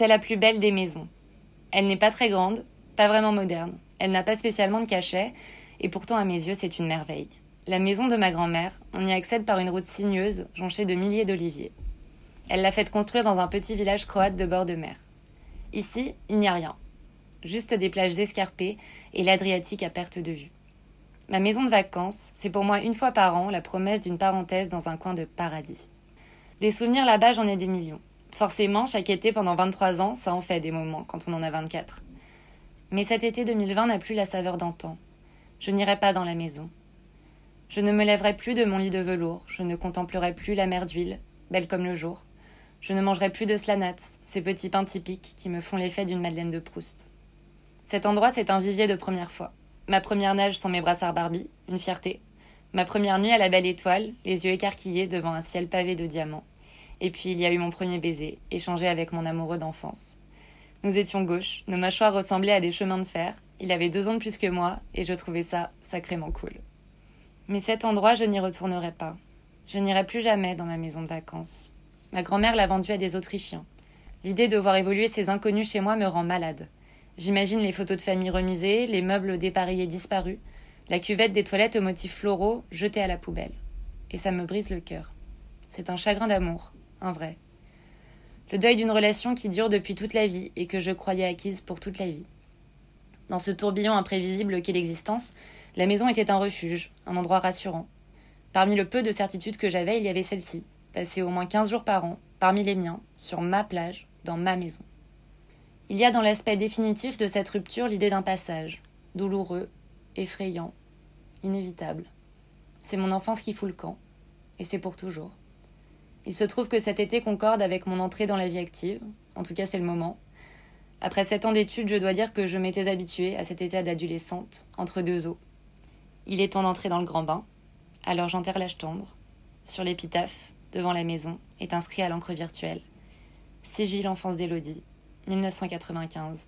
C'est la plus belle des maisons. Elle n'est pas très grande, pas vraiment moderne. Elle n'a pas spécialement de cachet, et pourtant à mes yeux c'est une merveille. La maison de ma grand-mère, on y accède par une route sinueuse jonchée de milliers d'oliviers. Elle l'a faite construire dans un petit village croate de bord de mer. Ici, il n'y a rien. Juste des plages escarpées et l'Adriatique à perte de vue. Ma maison de vacances, c'est pour moi une fois par an la promesse d'une parenthèse dans un coin de paradis. Des souvenirs là-bas, j'en ai des millions. Forcément, chaque été pendant 23 ans, ça en fait des moments quand on en a 24. Mais cet été 2020 n'a plus la saveur d'antan. Je n'irai pas dans la maison. Je ne me lèverai plus de mon lit de velours, je ne contemplerai plus la mer d'huile, belle comme le jour. Je ne mangerai plus de slanats, ces petits pains typiques qui me font l'effet d'une Madeleine de Proust. Cet endroit, c'est un vivier de première fois. Ma première nage sans mes brassards Barbie, une fierté. Ma première nuit à la belle étoile, les yeux écarquillés devant un ciel pavé de diamants. Et puis il y a eu mon premier baiser, échangé avec mon amoureux d'enfance. Nous étions gauches, nos mâchoires ressemblaient à des chemins de fer. Il avait deux ans de plus que moi, et je trouvais ça sacrément cool. Mais cet endroit, je n'y retournerai pas. Je n'irai plus jamais dans ma maison de vacances. Ma grand-mère l'a vendu à des Autrichiens. L'idée de voir évoluer ces inconnus chez moi me rend malade. J'imagine les photos de famille remisées, les meubles dépareillés disparus, la cuvette des toilettes aux motifs floraux jetée à la poubelle. Et ça me brise le cœur. C'est un chagrin d'amour, un vrai. Le deuil d'une relation qui dure depuis toute la vie et que je croyais acquise pour toute la vie. Dans ce tourbillon imprévisible qu'est l'existence, la maison était un refuge, un endroit rassurant. Parmi le peu de certitudes que j'avais, il y avait celle-ci, passer au moins 15 jours par an, parmi les miens, sur ma plage, dans ma maison. Il y a dans l'aspect définitif de cette rupture l'idée d'un passage, douloureux, effrayant, inévitable. C'est mon enfance qui fout le camp, et c'est pour toujours. Il se trouve que cet été concorde avec mon entrée dans la vie active, en tout cas c'est le moment. Après sept ans d'études, je dois dire que je m'étais habituée à cet état d'adolescente, entre deux eaux. Il est temps d'entrer dans le grand bain, alors j'enterre l'âge tendre. Sur l'épitaphe, devant la maison, est inscrit à l'encre virtuelle Sigil enfance d'Élodie, 1995-2019.